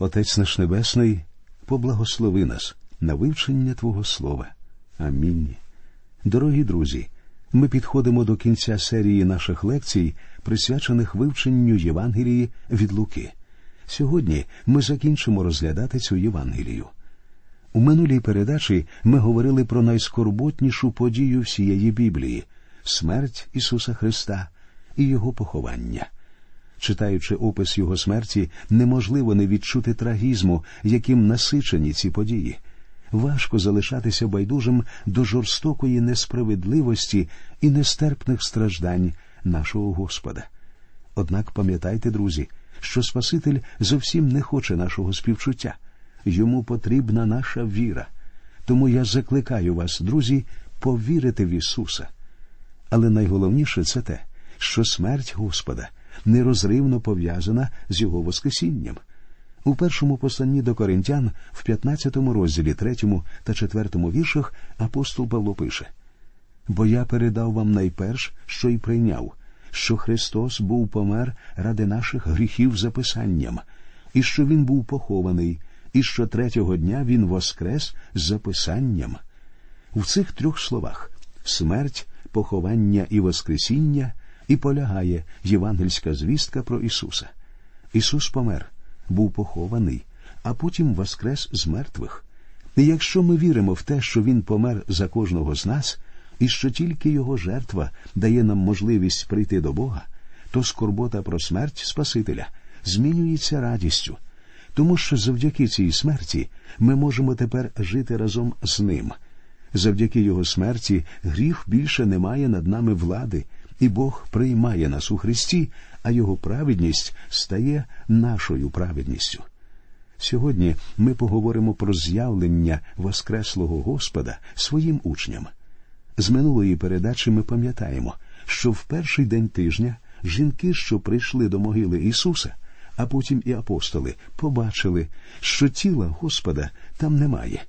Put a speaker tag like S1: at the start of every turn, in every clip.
S1: Отець наш Небесний, поблагослови нас на вивчення Твого Слова. Амінь. Дорогі друзі, ми підходимо до кінця серії наших лекцій, присвячених вивченню Євангелії від Луки. Сьогодні ми закінчимо розглядати цю Євангелію. У минулій передачі ми говорили про найскорботнішу подію всієї Біблії смерть Ісуса Христа і Його поховання. Читаючи опис Його смерті, неможливо не відчути трагізму, яким насичені ці події. Важко залишатися байдужим до жорстокої несправедливості і нестерпних страждань нашого Господа. Однак пам'ятайте, друзі, що Спаситель зовсім не хоче нашого співчуття. Йому потрібна наша віра. Тому я закликаю вас, друзі, повірити в Ісуса. Але найголовніше це те, що смерть Господа нерозривно пов'язана з Його Воскресінням. У першому посланні до Коринтян в 15 розділі 3 та 4 віршах апостол Павло пише Бо я передав вам найперш, що й прийняв, що Христос був помер ради наших гріхів записанням, і що Він був похований, і що третього дня Він воскрес з записанням. В цих трьох словах смерть, поховання і Воскресіння і полягає євангельська звістка про Ісуса. Ісус помер, був похований, а потім воскрес з мертвих. І якщо ми віримо в те, що Він помер за кожного з нас, і що тільки Його жертва дає нам можливість прийти до Бога, то скорбота про смерть Спасителя змінюється радістю, тому що завдяки цій смерті ми можемо тепер жити разом з ним. Завдяки його смерті гріх більше не має над нами влади, і Бог приймає нас у Христі, а Його праведність стає нашою праведністю. Сьогодні ми поговоримо про з'явлення Воскреслого Господа своїм учням. З минулої передачі ми пам'ятаємо, що в перший день тижня жінки, що прийшли до могили Ісуса, а потім і апостоли, побачили, що тіла Господа там немає.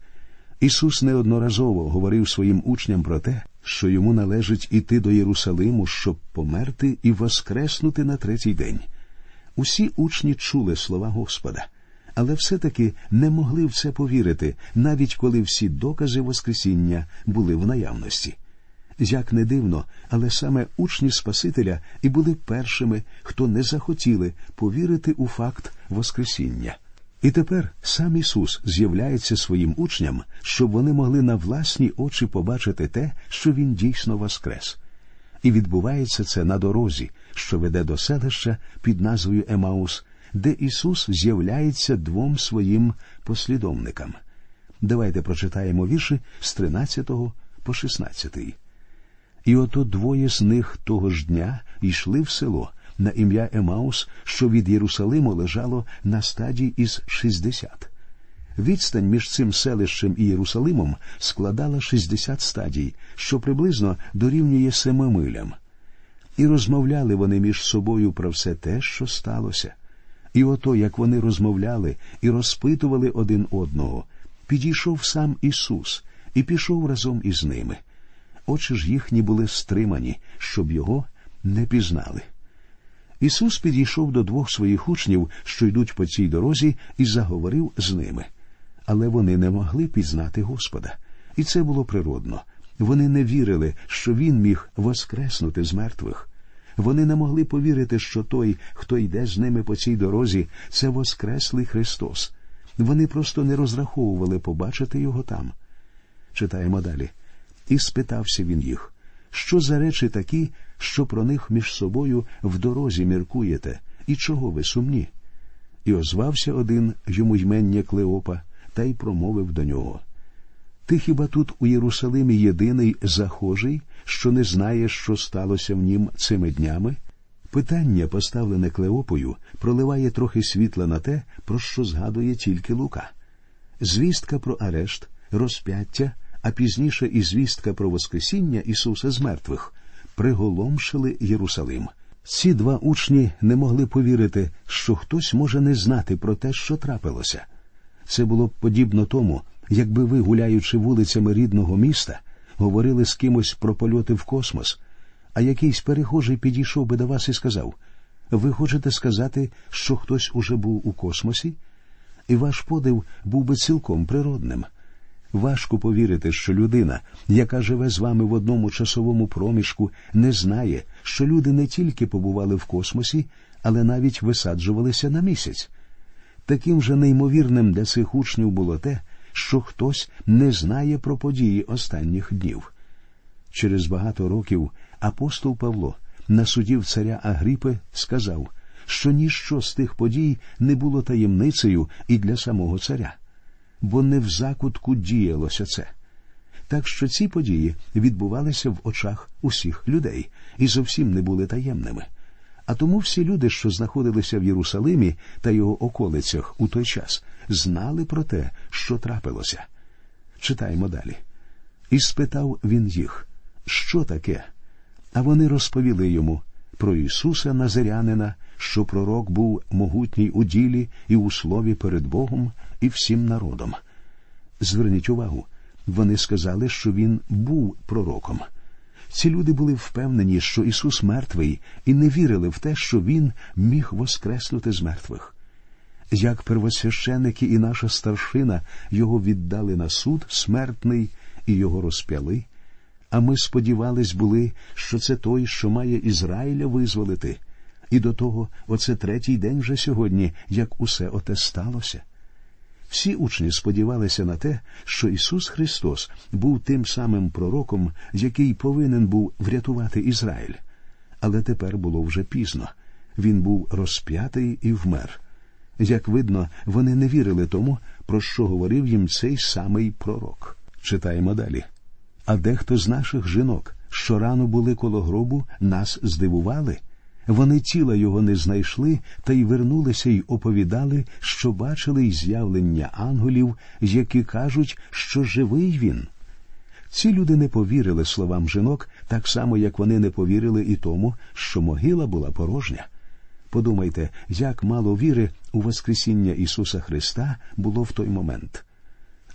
S1: Ісус неодноразово говорив своїм учням про те, що йому належить іти до Єрусалиму, щоб померти і воскреснути на третій день. Усі учні чули слова Господа, але все-таки не могли в це повірити, навіть коли всі докази Воскресіння були в наявності. Як не дивно, але саме учні Спасителя і були першими, хто не захотіли повірити у факт Воскресіння. І тепер сам Ісус з'являється своїм учням, щоб вони могли на власні очі побачити те, що Він дійсно воскрес. І відбувається це на дорозі, що веде до селища під назвою Емаус, де Ісус з'являється двом своїм послідовникам. Давайте прочитаємо вірші з 13 по 16. І ото двоє з них того ж дня йшли в село на ім'я Емаус, що від Єрусалиму лежало на стадії із 60. Відстань між цим селищем і Єрусалимом складала 60 стадій, що приблизно дорівнює семи милям. І розмовляли вони між собою про все те, що сталося. І ото, як вони розмовляли і розпитували один одного, підійшов сам Ісус і пішов разом із ними. Очі ж їхні були стримані, щоб його не пізнали. Ісус підійшов до двох своїх учнів, що йдуть по цій дорозі, і заговорив з ними. Але вони не могли пізнати Господа, і це було природно. Вони не вірили, що Він міг воскреснути з мертвих. Вони не могли повірити, що той, хто йде з ними по цій дорозі, це Воскреслий Христос. Вони просто не розраховували побачити його там. Читаємо далі. І спитався він їх що за речі такі, що про них між собою в дорозі міркуєте, і чого ви сумні? І озвався один йому ймення Клеопа та й промовив до нього Ти хіба тут у Єрусалимі єдиний захожий, що не знає, що сталося в нім цими днями? Питання, поставлене Клеопою, проливає трохи світла на те, про що згадує тільки Лука. Звістка про арешт, розп'яття а пізніше і звістка про Воскресіння Ісуса з мертвих приголомшили Єрусалим. Ці два учні не могли повірити, що хтось може не знати про те, що трапилося. Це було б подібно тому, якби ви, гуляючи вулицями рідного міста, говорили з кимось про польоти в космос, а якийсь перехожий підійшов би до вас і сказав: Ви хочете сказати, що хтось уже був у космосі? і ваш подив був би цілком природним. Важко повірити, що людина, яка живе з вами в одному часовому проміжку, не знає, що люди не тільки побували в космосі, але навіть висаджувалися на місяць. Таким же неймовірним для цих учнів було те, що хтось не знає про події останніх днів. Через багато років апостол Павло на судів царя Агріпи сказав, що ніщо з тих подій не було таємницею і для самого царя, бо не в закутку діялося це. Так що ці події відбувалися в очах усіх людей і зовсім не були таємними. А тому всі люди, що знаходилися в Єрусалимі та його околицях у той час, знали про те, що трапилося. Читаємо далі. І спитав він їх, що таке? А вони розповіли йому про Ісуса Назарянина, що пророк був могутній у ділі і у слові перед Богом і всім народом. Зверніть увагу, вони сказали, що він був пророком. Ці люди були впевнені, що Ісус мертвий, і не вірили в те, що Він міг воскреснути з мертвих. Як первосвященики і наша старшина його віддали на суд смертний і його розп'яли, а ми сподівались були, що це той, що має Ізраїля визволити, і до того оце третій день вже сьогодні, як усе оте сталося. Всі учні сподівалися на те, що Ісус Христос був тим самим пророком, який повинен був врятувати Ізраїль. Але тепер було вже пізно. Він був розп'ятий і вмер. Як видно, вони не вірили тому, про що говорив їм цей самий пророк. Читаємо далі. А дехто з наших жінок, що рано були коло гробу, нас здивували. Вони тіла його не знайшли та й вернулися й оповідали, що бачили й з'явлення ангелів, які кажуть, що живий він. Ці люди не повірили словам жінок, так само, як вони не повірили і тому, що могила була порожня. Подумайте, як мало віри у Воскресіння Ісуса Христа було в той момент.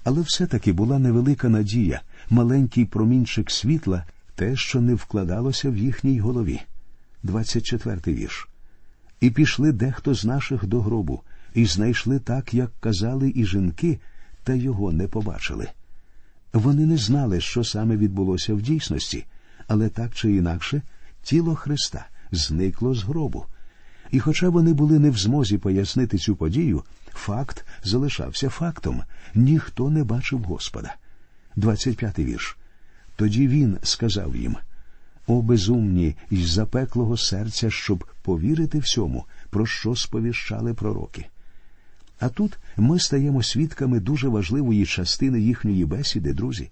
S1: Але все-таки була невелика надія, маленький промінчик світла, те, що не вкладалося в їхній голові. 24 вірш. І пішли дехто з наших до гробу, і знайшли так, як казали і жінки, та його не побачили. Вони не знали, що саме відбулося в дійсності, але так чи інакше тіло Христа зникло з гробу. І хоча вони були не в змозі пояснити цю подію, факт залишався фактом ніхто не бачив Господа. 25 вірш. Тоді він сказав їм О безумні й запеклого серця, щоб повірити всьому, про що сповіщали пророки. А тут ми стаємо свідками дуже важливої частини їхньої бесіди, друзі.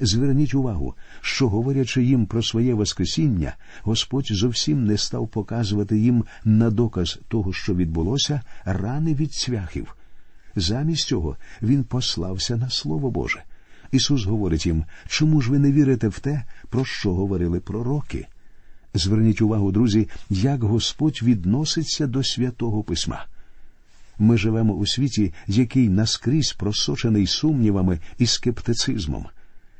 S1: Зверніть увагу, що, говорячи їм про своє Воскресіння, Господь зовсім не став показувати їм на доказ того, що відбулося, рани від цвяхів. Замість цього Він послався на Слово Боже. Ісус говорить їм, чому ж ви не вірите в те, про що говорили пророки? Зверніть увагу, друзі, як Господь відноситься до святого письма. Ми живемо у світі, який наскрізь просочений сумнівами і скептицизмом.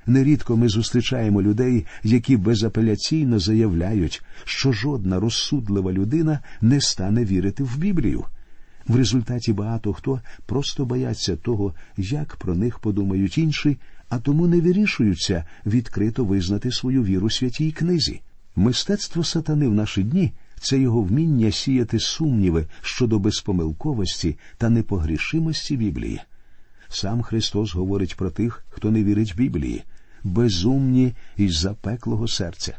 S1: Нерідко ми зустрічаємо людей, які безапеляційно заявляють, що жодна розсудлива людина не стане вірити в Біблію. В результаті багато хто просто бояться того, як про них подумають інші, а тому не вирішуються відкрито визнати свою віру святій книзі. Мистецтво сатани в наші дні це його вміння сіяти сумніви щодо безпомилковості та непогрішимості Біблії. Сам Христос говорить про тих, хто не вірить Біблії, безумні із запеклого серця.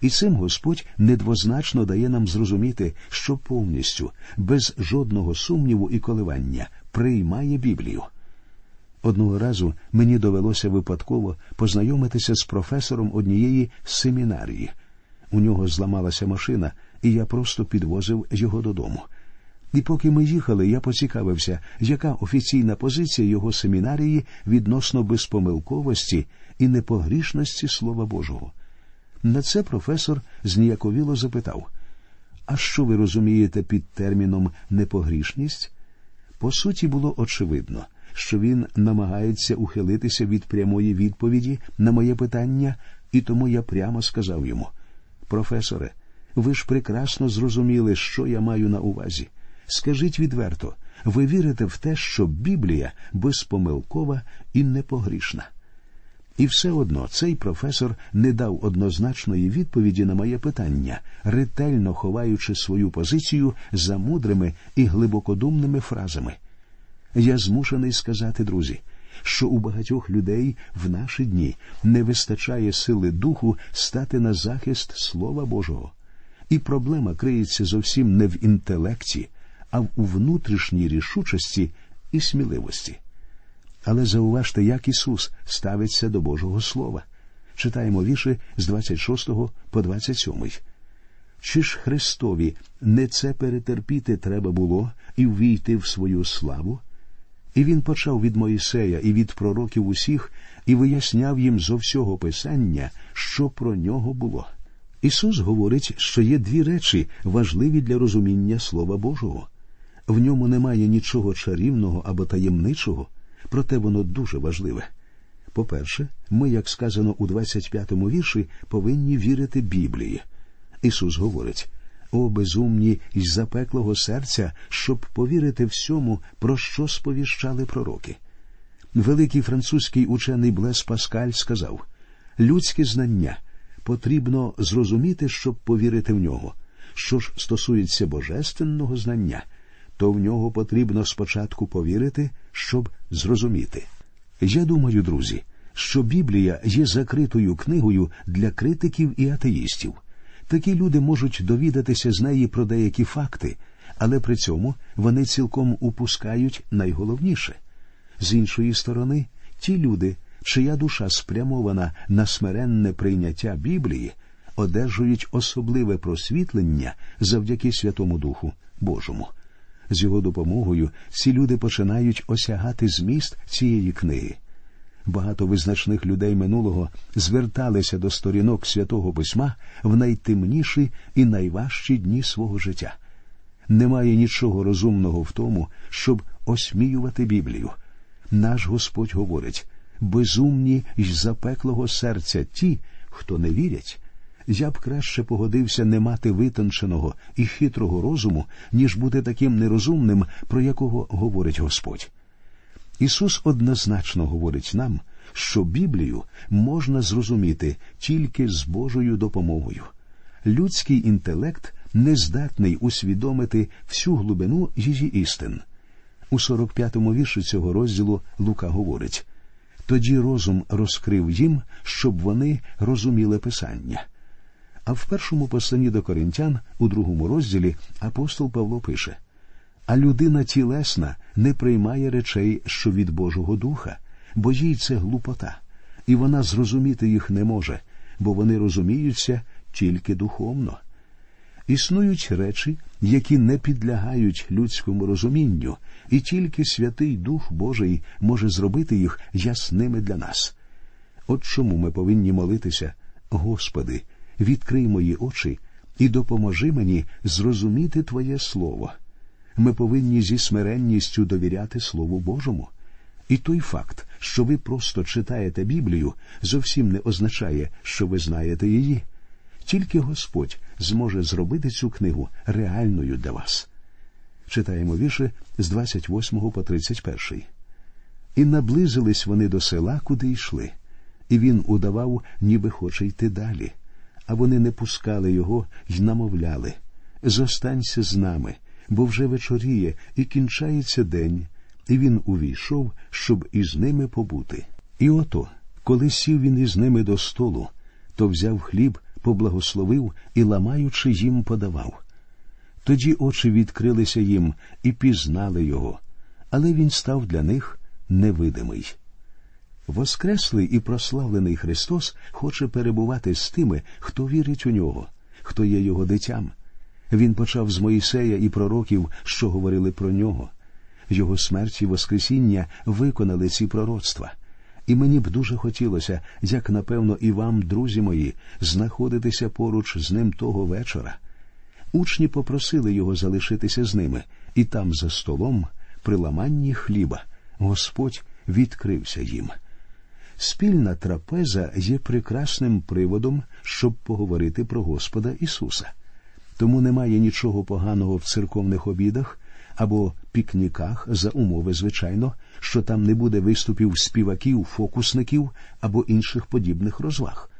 S1: І цим Господь недвозначно дає нам зрозуміти, що повністю, без жодного сумніву і коливання, приймає Біблію. Одного разу мені довелося випадково познайомитися з професором однієї семінарії. У нього зламалася машина, і я просто підвозив його додому. І поки ми їхали, я поцікавився, яка офіційна позиція його семінарії відносно безпомилковості і непогрішності Слова Божого. На це професор зніяковіло запитав А що ви розумієте під терміном непогрішність? По суті, було очевидно, що він намагається ухилитися від прямої відповіді на моє питання, і тому я прямо сказав йому Професоре, ви ж прекрасно зрозуміли, що я маю на увазі. Скажіть відверто, ви вірите в те, що Біблія безпомилкова і непогрішна. І все одно цей професор не дав однозначної відповіді на моє питання, ретельно ховаючи свою позицію за мудрими і глибокодумними фразами. Я змушений сказати, друзі, що у багатьох людей в наші дні не вистачає сили духу стати на захист Слова Божого. І проблема криється зовсім не в інтелекті, а в внутрішній рішучості і сміливості. Але зауважте, як Ісус ставиться до Божого Слова. Читаємо вірші з 26 по 27. Чи ж Христові не це перетерпіти треба було і ввійти в свою славу? І він почав від Моїсея і від пророків усіх і виясняв їм зо всього Писання, що про нього було. Ісус говорить, що є дві речі важливі для розуміння Слова Божого. В ньому немає нічого чарівного або таємничого, проте воно дуже важливе. По-перше, ми, як сказано у 25-му вірші, повинні вірити Біблії. Ісус говорить о безумні й запеклого серця, щоб повірити всьому, про що сповіщали пророки. Великий французький учений Блес Паскаль сказав людське знання потрібно зрозуміти, щоб повірити в нього. Що ж стосується божественного знання, то в нього потрібно спочатку повірити, щоб зрозуміти. Я думаю, друзі, що Біблія є закритою книгою для критиків і атеїстів. Такі люди можуть довідатися з неї про деякі факти, але при цьому вони цілком упускають найголовніше. З іншої сторони, ті люди, чия душа спрямована на смиренне прийняття Біблії, одержують особливе просвітлення завдяки Святому Духу Божому. З його допомогою ці люди починають осягати зміст цієї книги. Багато визначних людей минулого зверталися до сторінок святого письма в найтемніші і найважчі дні свого життя. Немає нічого розумного в тому, щоб осміювати Біблію. Наш Господь говорить безумні й запеклого серця ті, хто не вірять. Я б краще погодився не мати витонченого і хитрого розуму, ніж бути таким нерозумним, про якого говорить Господь. Ісус однозначно говорить нам, що Біблію можна зрозуміти тільки з Божою допомогою. Людський інтелект не здатний усвідомити всю глибину її істин. У 45-му вірші цього розділу Лука говорить тоді розум розкрив їм, щоб вони розуміли Писання. А в першому посланні до коринтян, у другому розділі, апостол Павло пише а людина тілесна не приймає речей, що від Божого Духа, бо їй це глупота, і вона зрозуміти їх не може, бо вони розуміються тільки духовно. Існують речі, які не підлягають людському розумінню, і тільки Святий Дух Божий може зробити їх ясними для нас. От чому ми повинні молитися, Господи, відкрий мої очі і допоможи мені зрозуміти Твоє Слово. Ми повинні зі смиренністю довіряти Слову Божому. І той факт, що ви просто читаєте Біблію, зовсім не означає, що ви знаєте її. Тільки Господь зможе зробити цю книгу реальною для вас. Читаємо вірші з 28 по 31. І наблизились вони до села, куди йшли, і він удавав, ніби хоче йти далі. А вони не пускали його й намовляли Зостанься з нами, бо вже вечоріє і кінчається день, і він увійшов, щоб із ними побути. І ото, коли сів він із ними до столу, то взяв хліб, поблагословив і, ламаючи, їм подавав. Тоді очі відкрилися їм і пізнали його, але він став для них невидимий. Воскреслий і прославлений Христос хоче перебувати з тими, хто вірить у нього, хто є його дитям. Він почав з Моїсея і пророків, що говорили про нього. Його смерть і Воскресіння виконали ці пророцтва. І мені б дуже хотілося, як напевно, і вам, друзі мої, знаходитися поруч з ним того вечора. Учні попросили його залишитися з ними, і там, за столом, при ламанні хліба, Господь відкрився їм. Спільна трапеза є прекрасним приводом, щоб поговорити про Господа Ісуса. Тому немає нічого поганого в церковних обідах, або пікніках за умови, звичайно, що там не буде виступів співаків, фокусників або інших подібних розваг.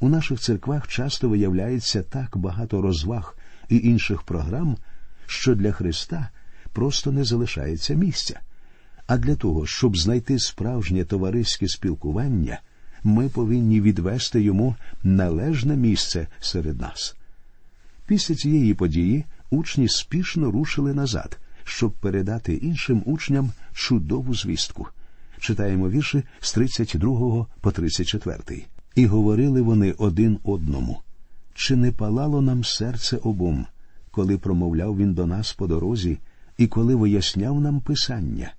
S1: У наших церквах часто виявляється так багато розваг і інших програм, що для Христа просто не залишається місця. А для того, щоб знайти справжнє товариське спілкування, ми повинні відвести йому належне місце серед нас. Після цієї події учні спішно рушили назад, щоб передати іншим учням чудову звістку. Читаємо вірші з 32 по 34. І говорили вони один одному. Чи не палало нам серце обом, коли промовляв він до нас по дорозі, і коли виясняв нам Писання?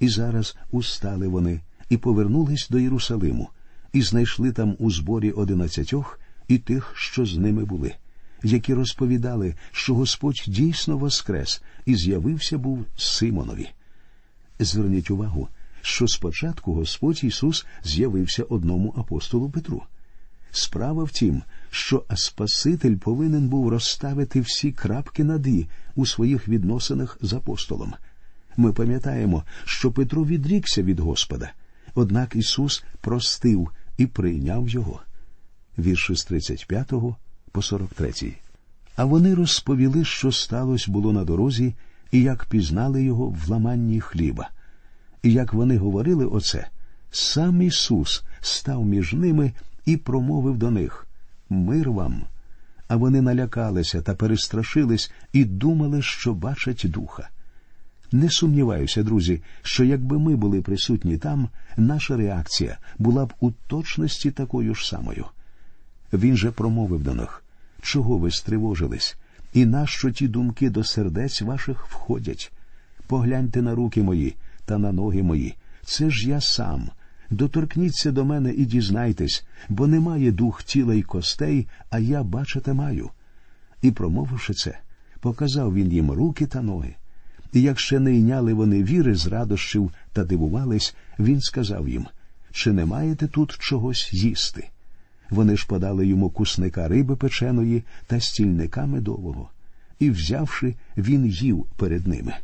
S1: І зараз устали вони і повернулись до Єрусалиму, і знайшли там у зборі одинадцятьох і тих, що з ними були, які розповідали, що Господь дійсно воскрес і з'явився був Симонові. Зверніть увагу, що спочатку Господь Ісус з'явився одному апостолу Петру. Справа в тім, що Спаситель повинен був розставити всі крапки над «і» у своїх відносинах з апостолом. Ми пам'ятаємо, що Петро відрікся від Господа, однак Ісус простив і прийняв його. Вірші з 35 по 43. А вони розповіли, що сталося було на дорозі, і як пізнали його в ламанні хліба. І як вони говорили оце, сам Ісус став між ними і промовив до них Мир вам. А вони налякалися та перестрашились і думали, що бачать духа. Не сумніваюся, друзі, що якби ми були присутні там, наша реакція була б у точності такою ж самою. Він же промовив до них чого ви стривожились, і нащо ті думки до сердець ваших входять? Погляньте на руки мої та на ноги мої. Це ж я сам. Доторкніться до мене і дізнайтесь, бо немає дух тіла й костей, а я бачите маю. І, промовивши це, показав він їм руки та ноги. І як ще не йняли вони віри з радощів та дивувались, він сказав їм чи не маєте тут чогось їсти? Вони ж подали йому кусника риби печеної та стільника медового, і, взявши, він їв перед ними.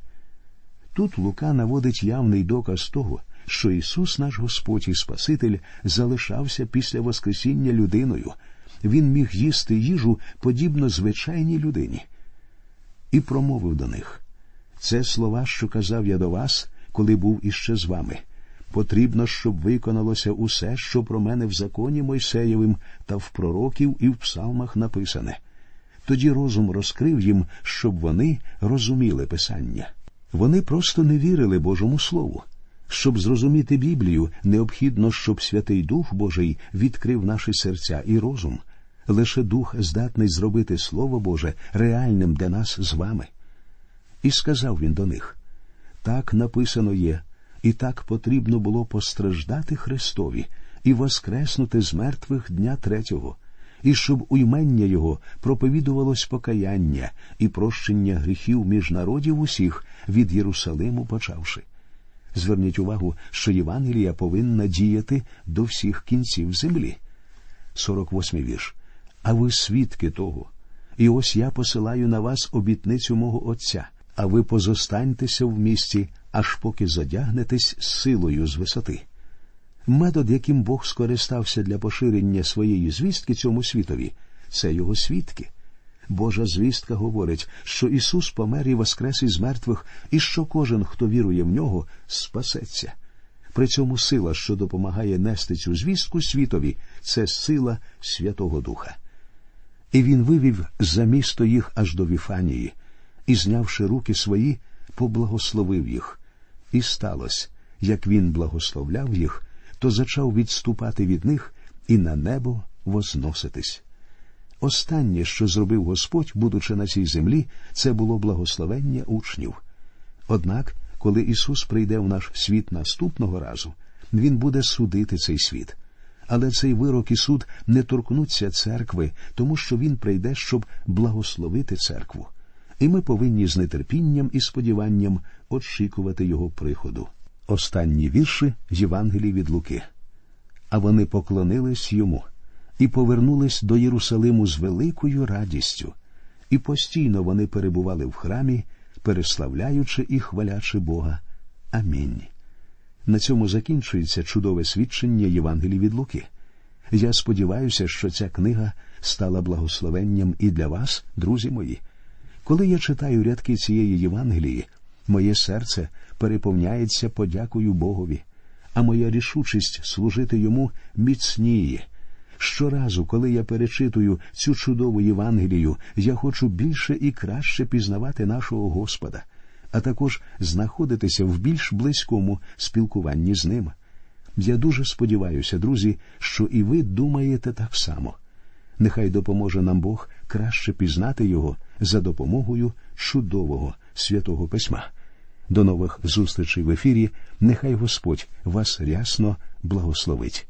S1: Тут Лука наводить явний доказ того, що Ісус, наш Господь і Спаситель, залишався після Воскресіння людиною. Він міг їсти їжу подібно звичайній людині. І промовив до них це слова, що казав я до вас, коли був іще з вами. Потрібно, щоб виконалося усе, що про мене в законі Мойсеєвим та в пророків і в псалмах написане. Тоді розум розкрив їм, щоб вони розуміли Писання. Вони просто не вірили Божому Слову. Щоб зрозуміти Біблію, необхідно, щоб Святий Дух Божий відкрив наші серця і розум. Лише Дух здатний зробити Слово Боже реальним для нас з вами. І сказав він до них так написано є, і так потрібно було постраждати Христові і воскреснути з мертвих дня третього, і щоб у ймення Його проповідувалось покаяння і прощення гріхів між народів усіх від Єрусалиму почавши. Зверніть увагу, що Євангелія повинна діяти до всіх кінців землі. 48 вірш. А ви свідки того. І ось я посилаю на вас обітницю мого Отця, а ви позостаньтеся в місті, аж поки задягнетесь силою з висоти. Метод, яким Бог скористався для поширення своєї звістки цьому світові, це його свідки. Божа звістка говорить, що Ісус помер і воскрес із мертвих, і що кожен, хто вірує в нього, спасеться. При цьому сила, що допомагає нести цю звістку світові, це сила Святого Духа. І він вивів за місто їх аж до Віфанії, і, знявши руки свої, поблагословив їх. І сталося, як він благословляв їх, то зачав відступати від них і на небо возноситись. Останнє, що зробив Господь, будучи на цій землі, це було благословення учнів. Однак, коли Ісус прийде в наш світ наступного разу, Він буде судити цей світ. Але цей вирок і суд не торкнуться церкви, тому що Він прийде, щоб благословити церкву. І ми повинні з нетерпінням і сподіванням очікувати Його приходу. Останні вірші Євангелії від Луки. А вони поклонились йому і повернулись до Єрусалиму з великою радістю, і постійно вони перебували в храмі, переславляючи і хвалячи Бога. Амінь. На цьому закінчується чудове свідчення Євангелії від Луки. Я сподіваюся, що ця книга стала благословенням і для вас, друзі мої. Коли я читаю рядки цієї Євангелії, моє серце переповняється подякою Богові, а моя рішучість служити йому міцніє. Щоразу, коли я перечитую цю чудову Євангелію, я хочу більше і краще пізнавати нашого Господа, а також знаходитися в більш близькому спілкуванні з ним. Я дуже сподіваюся, друзі, що і ви думаєте так само. Нехай допоможе нам Бог краще пізнати його за допомогою чудового святого письма. До нових зустрічей в ефірі. Нехай Господь вас рясно благословить.